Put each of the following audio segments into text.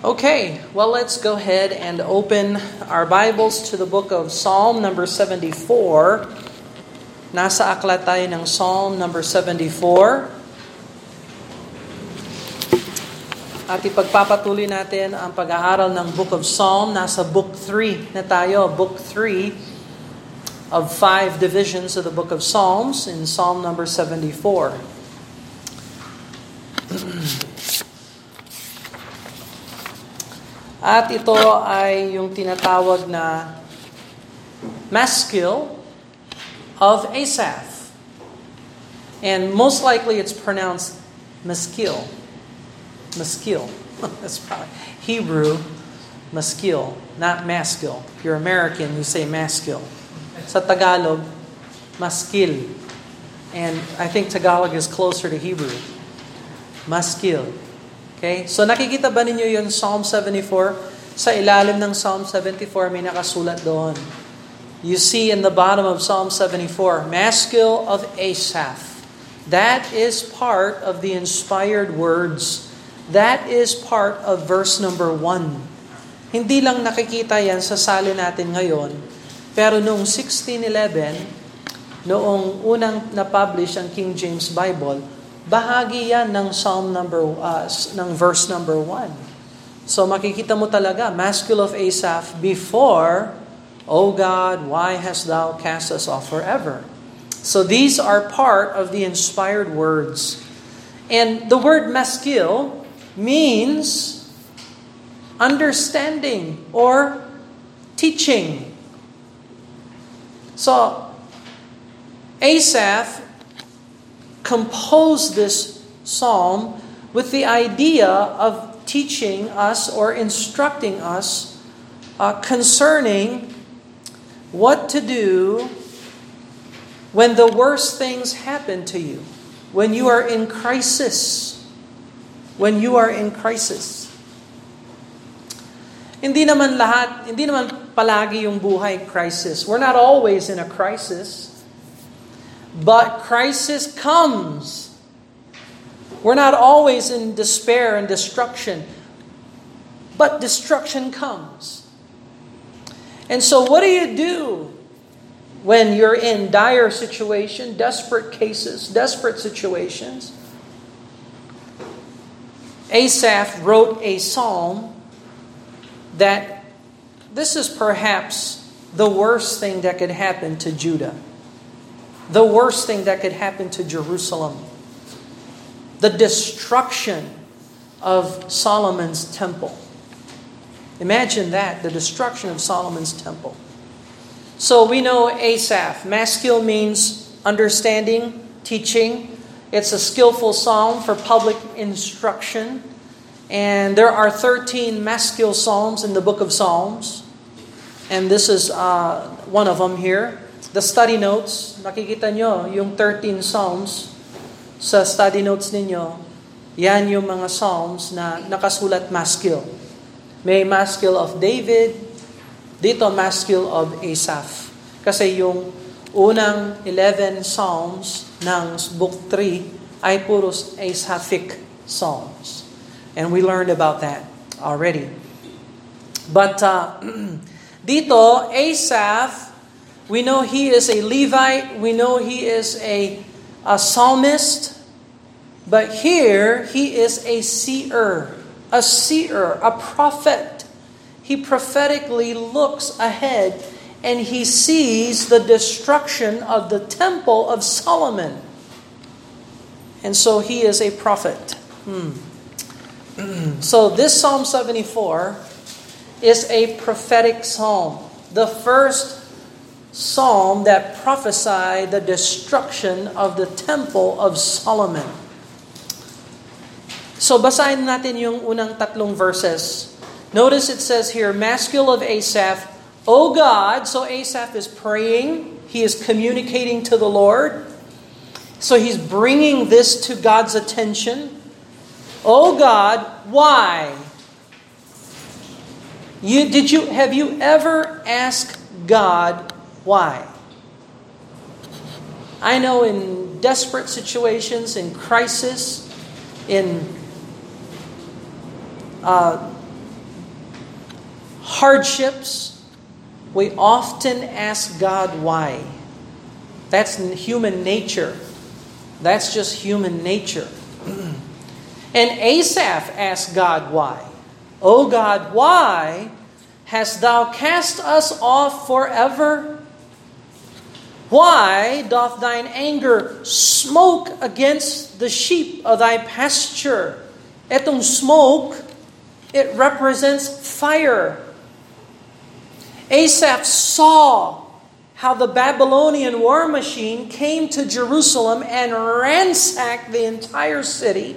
Okay, well, let's go ahead and open our Bibles to the book of Psalm number 74. Nasa aklat tayo ng Psalm number 74. At ipagpapatuloy natin ang pag-aaral ng Book of Psalm. Nasa Book 3 na tayo, Book 3 of five divisions of the Book of Psalms in Psalm number 74. At ito ay yung tinatawag na maskil of Asaph. And most likely it's pronounced maskil. Maskil. That's probably Hebrew maskil, not maskil. If you're American, you say maskil. Sa Tagalog, maskil. And I think Tagalog is closer to Hebrew. Maskil. Okay? So nakikita ba ninyo yung Psalm 74? Sa ilalim ng Psalm 74 may nakasulat doon. You see in the bottom of Psalm 74, Maskil of Asaph. That is part of the inspired words. That is part of verse number 1. Hindi lang nakikita yan sa sali natin ngayon, pero noong 1611, noong unang na-publish ang King James Bible, Bahagi yan ng Psalm number, uh, ng verse number 1. So makikita mo talaga, Maskil of Asaph, before, O God, why hast thou cast us off forever? So these are part of the inspired words. And the word maskil means understanding or teaching. So, Asaph composed this psalm with the idea of teaching us or instructing us uh, concerning what to do when the worst things happen to you, when you are in crisis. When you are in crisis. Hindi naman lahat, hindi naman palagi yung buhay crisis. We're not always in a crisis. But crisis comes. We're not always in despair and destruction, but destruction comes. And so, what do you do when you're in dire situation, desperate cases, desperate situations? Asaph wrote a psalm that this is perhaps the worst thing that could happen to Judah the worst thing that could happen to Jerusalem the destruction of Solomon's temple. Imagine that, the destruction of Solomon's temple. So we know Asaph. Maskil means understanding, teaching. It's a skillful psalm for public instruction. And there are 13 maskil psalms in the book of Psalms. And this is uh, one of them here. The study notes, nakikita nyo yung 13 Psalms sa study notes ninyo, yan yung mga Psalms na nakasulat maskil. May maskil of David, dito maskil of Asaph. Kasi yung unang 11 Psalms ng Book 3 ay puros Asaphic Psalms. And we learned about that already. But uh, dito, Asaph we know he is a Levite. We know he is a, a psalmist. But here, he is a seer, a seer, a prophet. He prophetically looks ahead and he sees the destruction of the temple of Solomon. And so he is a prophet. Hmm. so this Psalm 74 is a prophetic psalm. The first psalm that prophesied the destruction of the temple of Solomon. So basahin natin yung unang tatlong verses. Notice it says here, Maskil of Asaph, O God, so Asaph is praying, he is communicating to the Lord. So he's bringing this to God's attention. O God, why? You, did you, have you ever asked God why? I know in desperate situations, in crisis, in uh, hardships, we often ask God why. That's human nature. That's just human nature. and Asaph asked God why. Oh God, why hast thou cast us off forever? Why doth thine anger smoke against the sheep of thy pasture? Etong smoke, it represents fire. Asaph saw how the Babylonian war machine came to Jerusalem and ransacked the entire city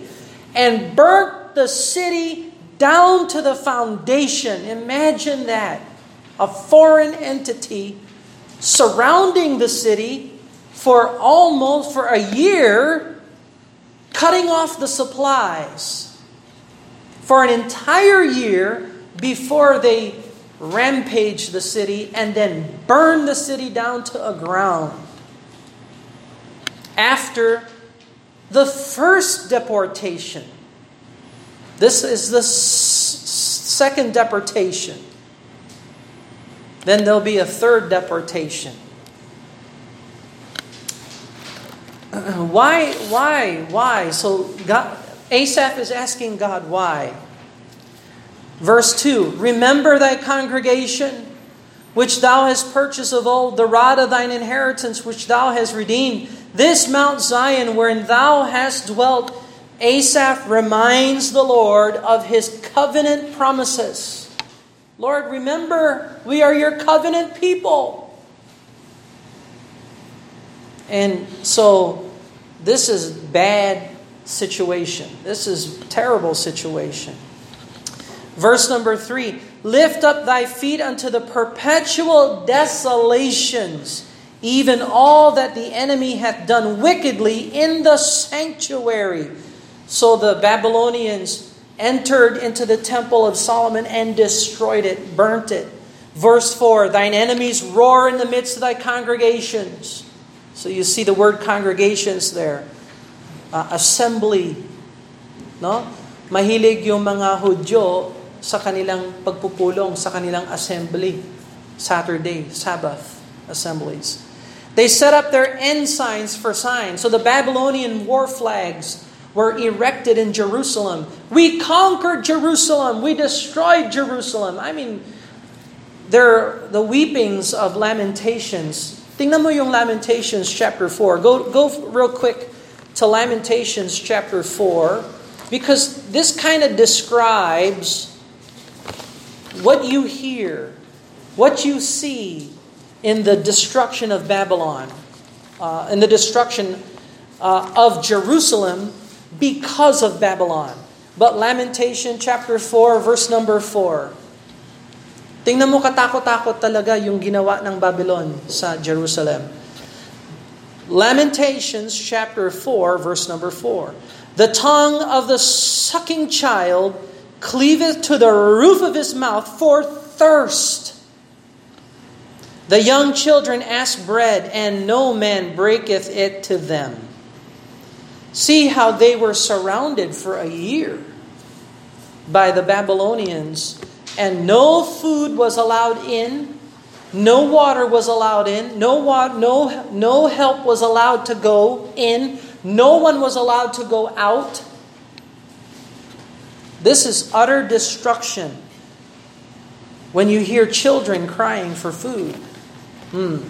and burnt the city down to the foundation. Imagine that. A foreign entity surrounding the city for almost for a year, cutting off the supplies for an entire year before they rampage the city and then burn the city down to a ground. After the first deportation, this is the second deportation. Then there'll be a third deportation. Why, why, why? So God, Asaph is asking God why. Verse 2 Remember thy congregation, which thou hast purchased of old, the rod of thine inheritance, which thou hast redeemed. This Mount Zion, wherein thou hast dwelt. Asaph reminds the Lord of his covenant promises. Lord, remember, we are your covenant people. And so this is bad situation. This is terrible situation. Verse number 3, lift up thy feet unto the perpetual desolations, even all that the enemy hath done wickedly in the sanctuary. So the Babylonians entered into the temple of Solomon and destroyed it, burnt it. Verse 4 Thine enemies roar in the midst of thy congregations. So you see the word congregations there. Uh, assembly. No? Mahilig yung mga Hudyo sa kanilang pagpupulong, sa kanilang assembly. Saturday, Sabbath assemblies. They set up their ensigns for signs. So the Babylonian war flags were erected in Jerusalem. We conquered Jerusalem. We destroyed Jerusalem. I mean, there the weepings of Lamentations. Tingnan mo yung Lamentations chapter 4. Go, go real quick to Lamentations chapter 4 because this kind of describes what you hear, what you see in the destruction of Babylon, uh, in the destruction uh, of Jerusalem because of Babylon. But Lamentation chapter 4 verse number 4. Tingnan mo katakot-takot talaga yung ginawa ng Babylon sa Jerusalem. Lamentations chapter 4 verse number 4. The tongue of the sucking child cleaveth to the roof of his mouth for thirst. The young children ask bread, and no man breaketh it to them. See how they were surrounded for a year by the Babylonians, and no food was allowed in, no water was allowed in, no, wa- no, no help was allowed to go in, no one was allowed to go out. This is utter destruction when you hear children crying for food. Hmm.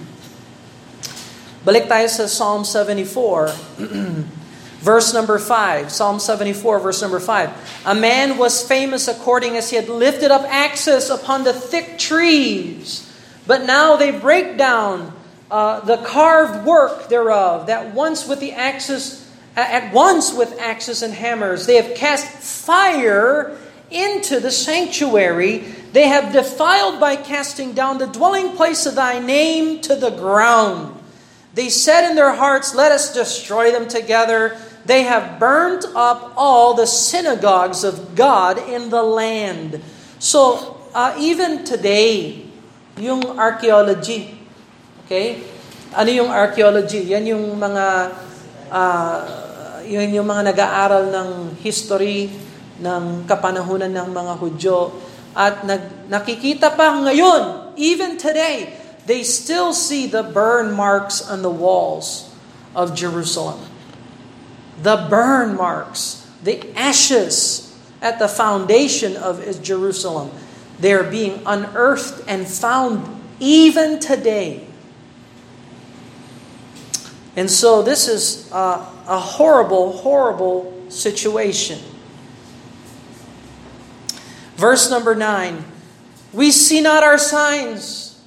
Balik tayo sa Psalm 74. Verse number 5, Psalm 74, verse number 5. A man was famous according as he had lifted up axes upon the thick trees, but now they break down uh, the carved work thereof, that once with the axes, at once with axes and hammers, they have cast fire into the sanctuary. They have defiled by casting down the dwelling place of thy name to the ground. They said in their hearts, Let us destroy them together. They have burnt up all the synagogues of God in the land. So, uh, even today, yung archaeology, okay? Ano yung archaeology? Yan yung mga uh, yun yung mga nag-aaral ng history ng kapanahunan ng mga Hudyo. At nag, nakikita pa ngayon, even today, they still see the burn marks on the walls of Jerusalem. The burn marks, the ashes at the foundation of Jerusalem. They're being unearthed and found even today. And so this is a, a horrible, horrible situation. Verse number 9 We see not our signs.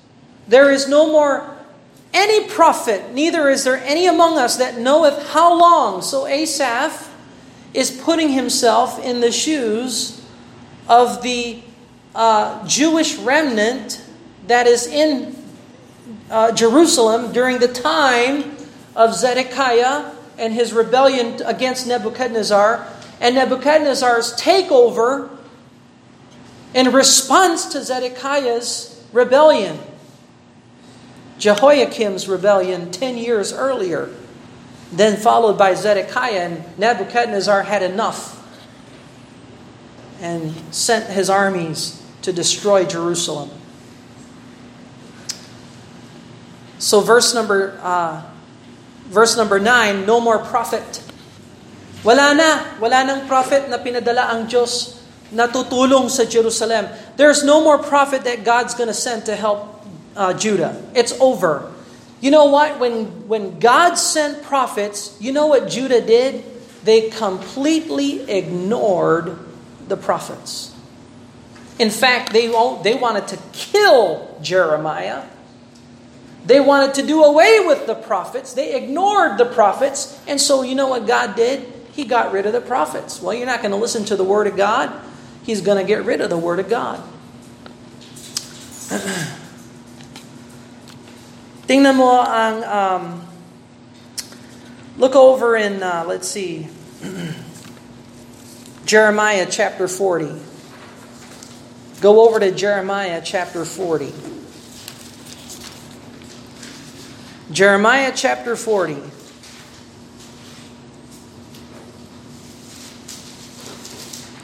There is no more any prophet, neither is there any among us that knoweth how long. So Asaph is putting himself in the shoes of the uh, Jewish remnant that is in uh, Jerusalem during the time of Zedekiah and his rebellion against Nebuchadnezzar and Nebuchadnezzar's takeover in response to Zedekiah's rebellion. Jehoiakim's rebellion 10 years earlier, then followed by Zedekiah, and Nebuchadnezzar had enough and sent his armies to destroy Jerusalem. So, verse number, uh, verse number 9 no more prophet. Wala na. Wala prophet na pinadala ang Diyos na tutulong sa Jerusalem. There's no more prophet that God's going to send to help uh, Judah. It's over. You know what? When, when God sent prophets, you know what Judah did? They completely ignored the prophets. In fact, they, they wanted to kill Jeremiah. They wanted to do away with the prophets. They ignored the prophets. And so, you know what God did? He got rid of the prophets. Well, you're not going to listen to the Word of God. He's going to get rid of the Word of God. Tingnan mo ang, um, look over in, uh, let's see, Jeremiah chapter 40. Go over to Jeremiah chapter 40. Jeremiah chapter 40.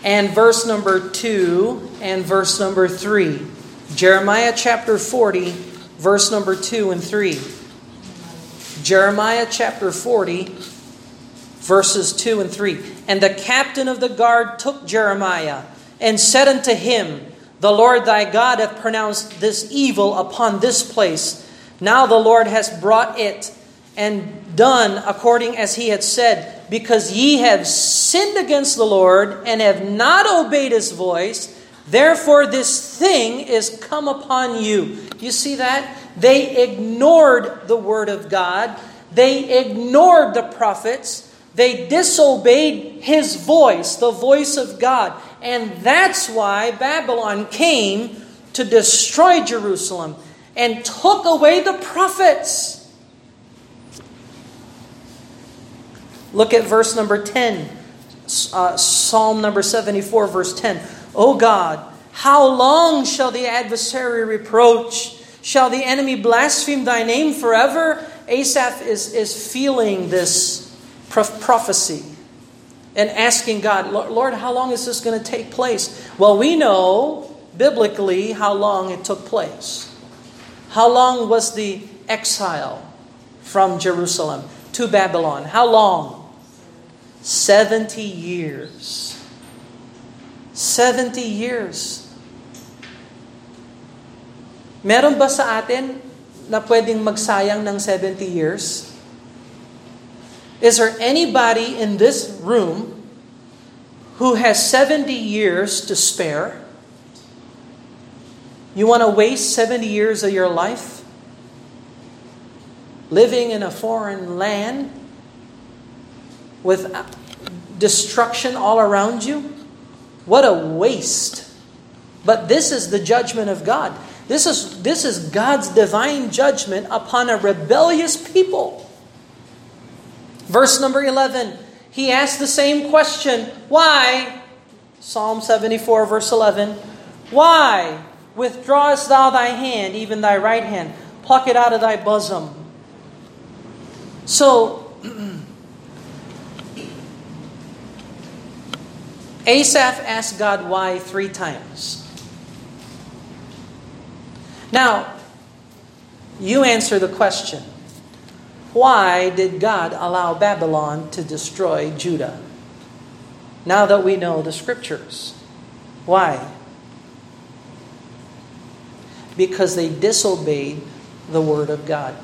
And verse number 2 and verse number 3. Jeremiah chapter 40, verse number 2 and 3. Jeremiah chapter 40, verses 2 and 3. And the captain of the guard took Jeremiah and said unto him, The Lord thy God hath pronounced this evil upon this place. Now the Lord has brought it and done according as he had said, because ye have sinned against the Lord and have not obeyed his voice. Therefore, this thing is come upon you. You see that? They ignored the word of God, they ignored the prophets. They disobeyed his voice, the voice of God. And that's why Babylon came to destroy Jerusalem and took away the prophets. Look at verse number 10, uh, Psalm number 74, verse 10. O God, how long shall the adversary reproach? Shall the enemy blaspheme thy name forever? Asaph is, is feeling this prophecy and asking God, Lord, how long is this going to take place? Well, we know biblically how long it took place. How long was the exile from Jerusalem to Babylon? How long? 70 years. 70 years. Meron ba sa atin na pwedeng magsayang ng 70 years? Is there anybody in this room who has 70 years to spare? You want to waste 70 years of your life living in a foreign land with uh, destruction all around you? What a waste. But this is the judgment of God. This is, this is God's divine judgment upon a rebellious people. Verse number 11, he asked the same question. Why? Psalm 74, verse 11. Why withdrawest thou thy hand, even thy right hand? Pluck it out of thy bosom. So, Asaph asked God why three times. Now, you answer the question why did God allow Babylon to destroy Judah? Now that we know the scriptures. Why? Because they disobeyed the word of God.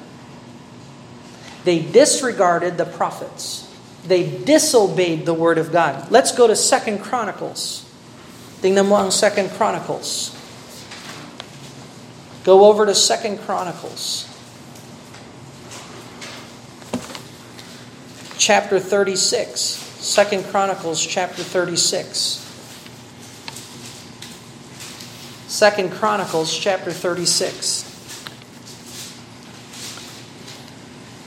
They disregarded the prophets. They disobeyed the word of God. Let's go to Second Chronicles. Tingnan mo ang Second Chronicles. Go over to Second Chronicles. Chapter 36. Second Chronicles chapter 36. Second Chronicles chapter 36.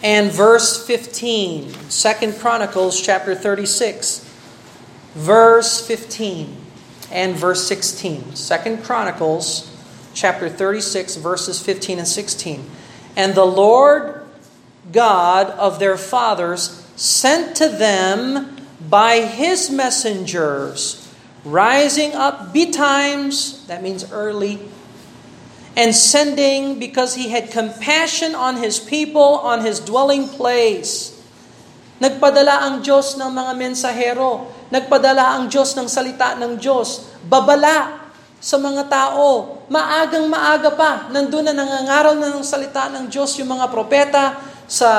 And verse 15. Second Chronicles chapter 36. Verse 15 and verse 16. Second Chronicles chapter 36, verses 15 and 16. And the Lord God of their fathers sent to them by his messengers, rising up betimes, that means early, and sending because he had compassion on his people, on his dwelling place. Nagpadala ang Diyos ng mga mensahero. Nagpadala ang Diyos ng salita ng Diyos. Babala sa mga tao. Maagang maaga pa, nandun na nangangaral na ng salita ng Diyos yung mga propeta sa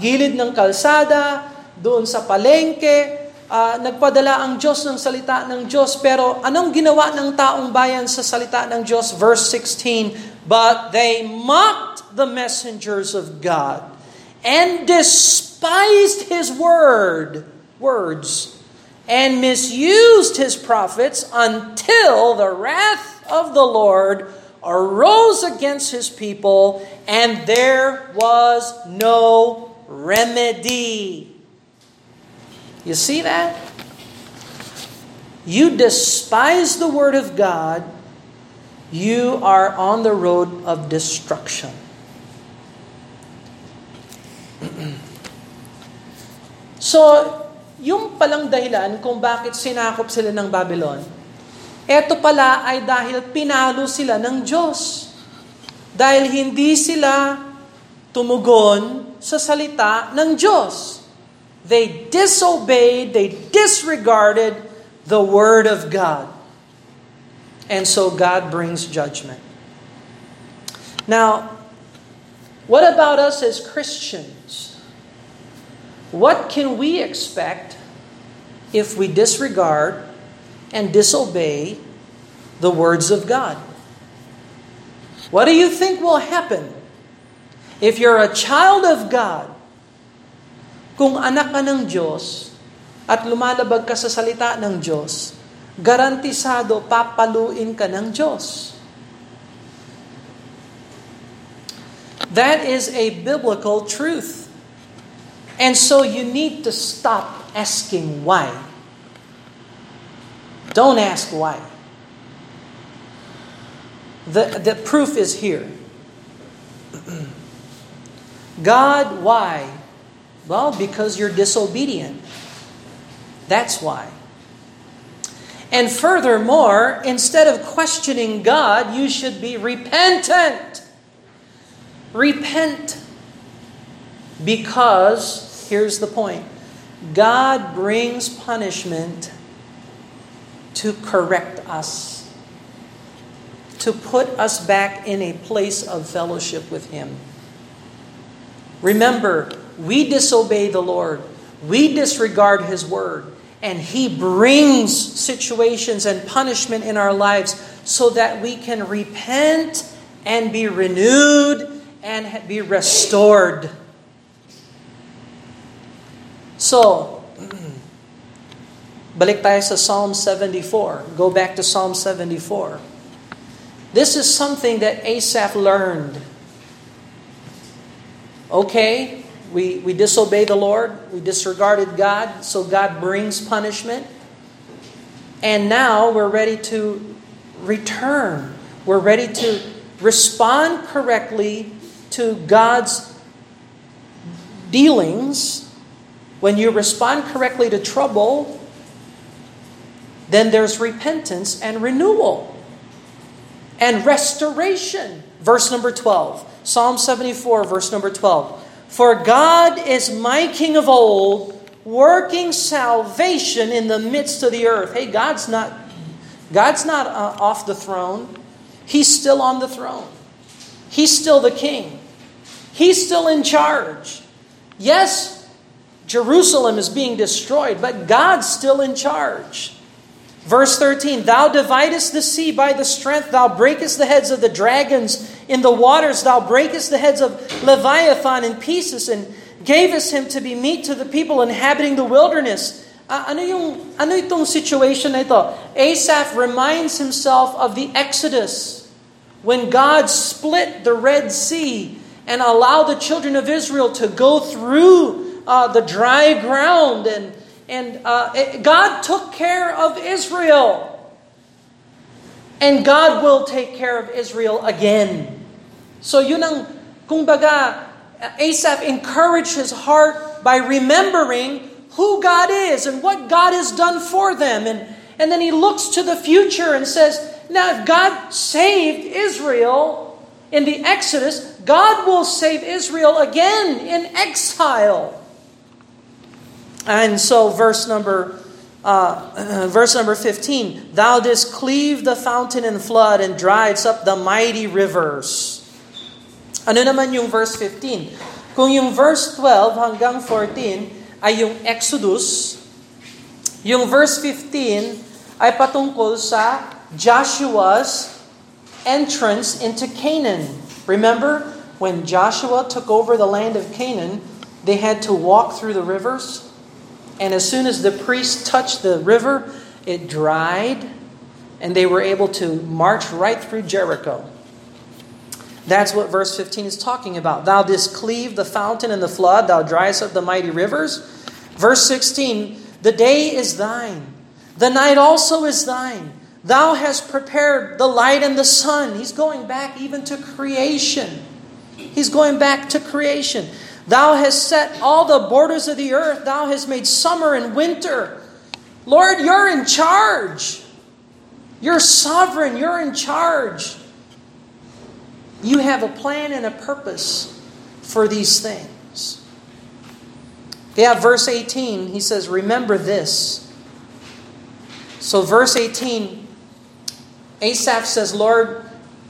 gilid ng kalsada, doon sa palengke, uh, nagpadala ang Diyos ng salita ng Diyos. Pero anong ginawa ng taong bayan sa salita ng Diyos? Verse 16, But they mocked the messengers of God and despised His word, words, and misused his prophets until the wrath of the Lord arose against his people, and there was no remedy. You see that? You despise the word of God, you are on the road of destruction. so, yung palang dahilan kung bakit sinakop sila ng Babylon, eto pala ay dahil pinalo sila ng Diyos. Dahil hindi sila tumugon sa salita ng Diyos. They disobeyed, they disregarded the Word of God. And so God brings judgment. Now, what about us as Christians? What can we expect if we disregard and disobey the words of God? What do you think will happen if you're a child of God? Kung anak ka ng Diyos at lumalabag ka sa salita ng Diyos, garantisado papaluin ka ng Diyos. That is a biblical truth. And so you need to stop asking why. Don't ask why. The, the proof is here. God, why? Well, because you're disobedient. That's why. And furthermore, instead of questioning God, you should be repentant. Repent. Because Here's the point God brings punishment to correct us, to put us back in a place of fellowship with Him. Remember, we disobey the Lord, we disregard His word, and He brings situations and punishment in our lives so that we can repent and be renewed and be restored. So, balik tayo sa Psalm 74. Go back to Psalm 74. This is something that Asaph learned. Okay, we, we disobey the Lord, we disregarded God, so God brings punishment. And now we're ready to return. We're ready to respond correctly to God's dealings when you respond correctly to trouble, then there's repentance and renewal. and restoration. Verse number 12. Psalm 74, verse number 12. For God is my King of old, working salvation in the midst of the earth. Hey, God's not God's not uh, off the throne. He's still on the throne. He's still the king. He's still in charge. Yes, Jerusalem is being destroyed, but God's still in charge. Verse 13 Thou dividest the sea by the strength, thou breakest the heads of the dragons in the waters, thou breakest the heads of Leviathan in pieces, and gavest him to be meat to the people inhabiting the wilderness. Uh, ano yung ano itong situation na ito? Asaph reminds himself of the Exodus when God split the Red Sea and allowed the children of Israel to go through uh, the dry ground and and uh, it, God took care of Israel. And God will take care of Israel again. So yun ang, kung Asaph encouraged his heart by remembering who God is and what God has done for them. And, and then he looks to the future and says, now if God saved Israel in the Exodus, God will save Israel again in exile. And so, verse number uh, verse number 15 Thou didst cleave the fountain and flood and dried up the mighty rivers. Ano naman yung verse 15? Kung yung verse 12 hanggang 14 ay yung Exodus, yung verse 15 ay patungkol sa Joshua's entrance into Canaan. Remember, when Joshua took over the land of Canaan, they had to walk through the rivers. And as soon as the priests touched the river, it dried, and they were able to march right through Jericho. That's what verse 15 is talking about. Thou didst cleave the fountain and the flood, thou driest up the mighty rivers. Verse 16 The day is thine, the night also is thine. Thou hast prepared the light and the sun. He's going back even to creation. He's going back to creation. Thou hast set all the borders of the earth. Thou hast made summer and winter. Lord, you're in charge. You're sovereign. You're in charge. You have a plan and a purpose for these things. Yeah, verse 18, he says, Remember this. So, verse 18, Asaph says, Lord,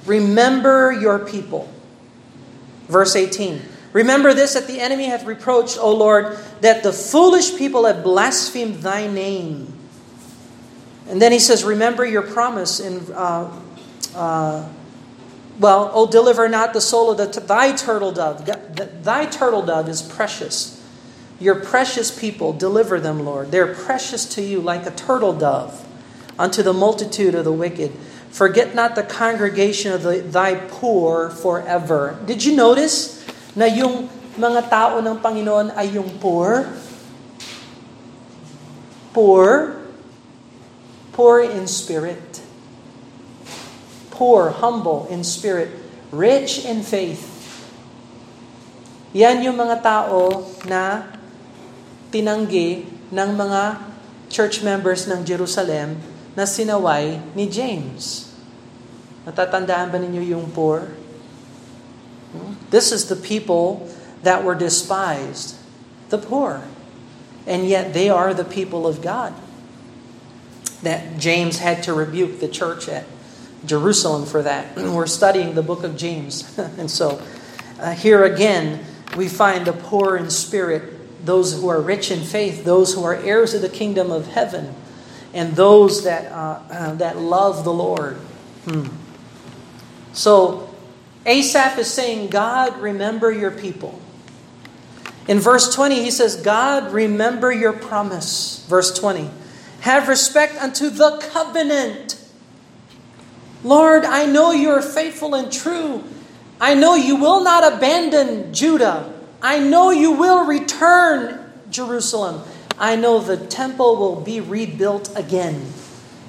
remember your people. Verse 18, Remember this that the enemy hath reproached, O Lord, that the foolish people have blasphemed thy name. And then he says, Remember your promise in, uh, uh, well, oh, deliver not the soul of the, thy turtle dove. Thy turtle dove is precious. Your precious people, deliver them, Lord. They're precious to you like a turtle dove unto the multitude of the wicked. Forget not the congregation of the, thy poor forever. Did you notice? na yung mga tao ng Panginoon ay yung poor, poor, poor in spirit, poor, humble in spirit, rich in faith. Yan yung mga tao na tinanggi ng mga church members ng Jerusalem na sinaway ni James. Natatandaan ba ninyo yung poor? This is the people that were despised, the poor. And yet they are the people of God. That James had to rebuke the church at Jerusalem for that. We're studying the book of James. and so uh, here again, we find the poor in spirit, those who are rich in faith, those who are heirs of the kingdom of heaven, and those that, uh, uh, that love the Lord. Hmm. So Asaph is saying, God, remember your people. In verse 20, he says, God, remember your promise. Verse 20, have respect unto the covenant. Lord, I know you are faithful and true. I know you will not abandon Judah. I know you will return Jerusalem. I know the temple will be rebuilt again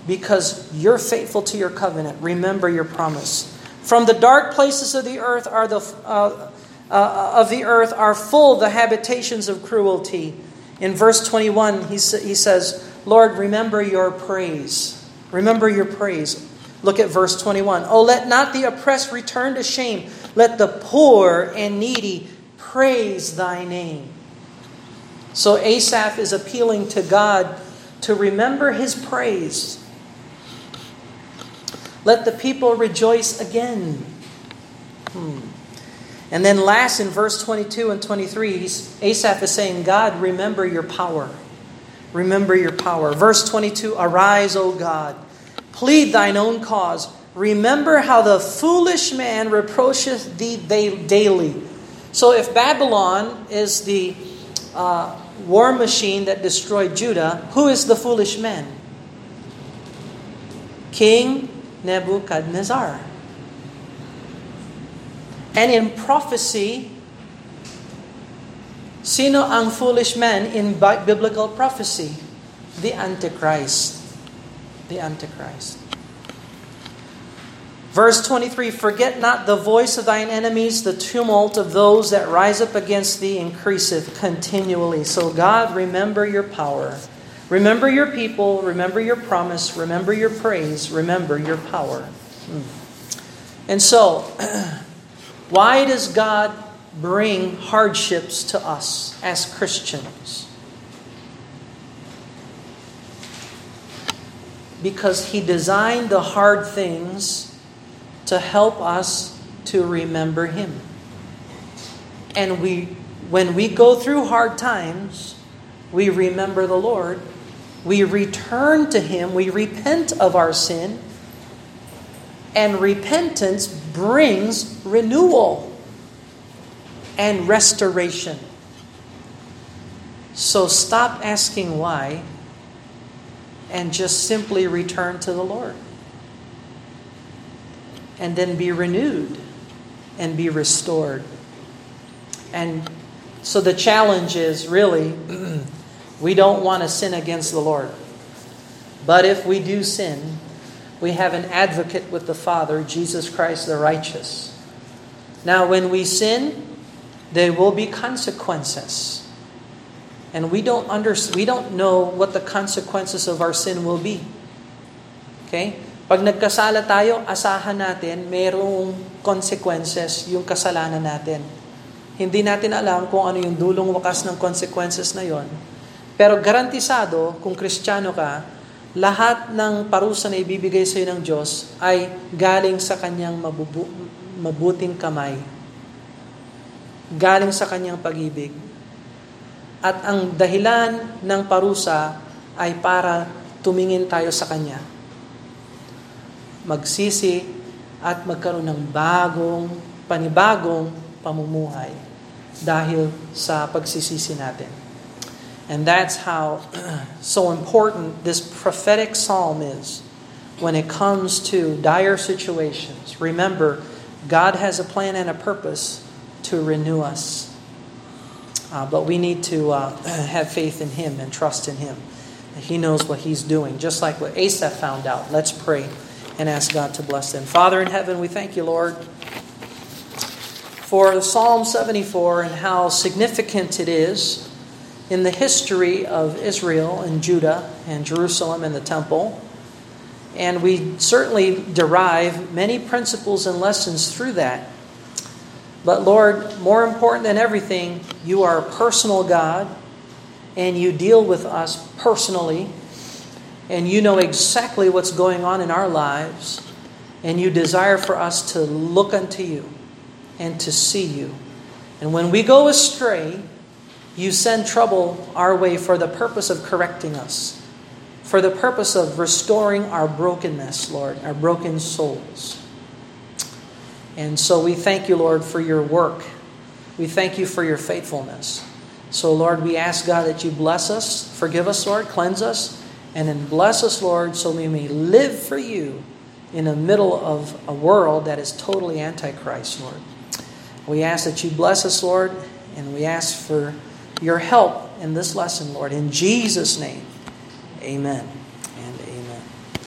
because you're faithful to your covenant. Remember your promise. From the dark places of the earth are the uh, uh, of the earth are full the habitations of cruelty. In verse 21, he, sa- he says, Lord, remember your praise. Remember your praise. Look at verse 21. Oh, let not the oppressed return to shame. Let the poor and needy praise thy name. So Asaph is appealing to God to remember his praise. Let the people rejoice again. Hmm. And then last in verse 22 and 23, Asaph is saying, God, remember your power. Remember your power. Verse 22 Arise, O God, plead thine own cause. Remember how the foolish man reproacheth thee daily. So if Babylon is the uh, war machine that destroyed Judah, who is the foolish man? King Nebuchadnezzar. And in prophecy, sino ang foolish man in biblical prophecy? The Antichrist. The Antichrist. Verse 23 Forget not the voice of thine enemies, the tumult of those that rise up against thee increaseth continually. So, God, remember your power. Remember your people. Remember your promise. Remember your praise. Remember your power. Hmm. And so, Why does God bring hardships to us as Christians? Because He designed the hard things to help us to remember Him. And we, when we go through hard times, we remember the Lord. We return to Him. We repent of our sin and repentance brings renewal and restoration. So stop asking why and just simply return to the Lord. And then be renewed and be restored. And so the challenge is really we don't want to sin against the Lord. But if we do sin, we have an advocate with the Father, Jesus Christ the righteous. Now, when we sin, there will be consequences. And we don't under, we don't know what the consequences of our sin will be. Okay? Pag nagkasala tayo, asahan natin mayroong consequences yung kasalanan natin. Hindi natin alam kung ano yung dulong wakas ng consequences na yon. Pero garantisado, kung kristyano ka, lahat ng parusa na ibibigay sa iyo ng Diyos ay galing sa kanyang mabubu- mabuting kamay. Galing sa kanyang pag-ibig. At ang dahilan ng parusa ay para tumingin tayo sa kanya. Magsisi at magkaroon ng bagong, panibagong pamumuhay dahil sa pagsisisi natin. And that's how so important this prophetic psalm is when it comes to dire situations. Remember, God has a plan and a purpose to renew us. Uh, but we need to uh, have faith in Him and trust in Him. He knows what He's doing, just like what Asaph found out. Let's pray and ask God to bless them. Father in heaven, we thank you, Lord, for Psalm 74 and how significant it is in the history of Israel and Judah and Jerusalem and the temple. And we certainly derive many principles and lessons through that. But Lord, more important than everything, you are a personal God and you deal with us personally and you know exactly what's going on in our lives and you desire for us to look unto you and to see you. And when we go astray, you send trouble our way for the purpose of correcting us, for the purpose of restoring our brokenness, Lord, our broken souls. And so we thank you, Lord, for your work. We thank you for your faithfulness. So, Lord, we ask God that you bless us, forgive us, Lord, cleanse us, and then bless us, Lord, so we may live for you in the middle of a world that is totally antichrist, Lord. We ask that you bless us, Lord, and we ask for your help in this lesson, Lord. In Jesus' name, amen.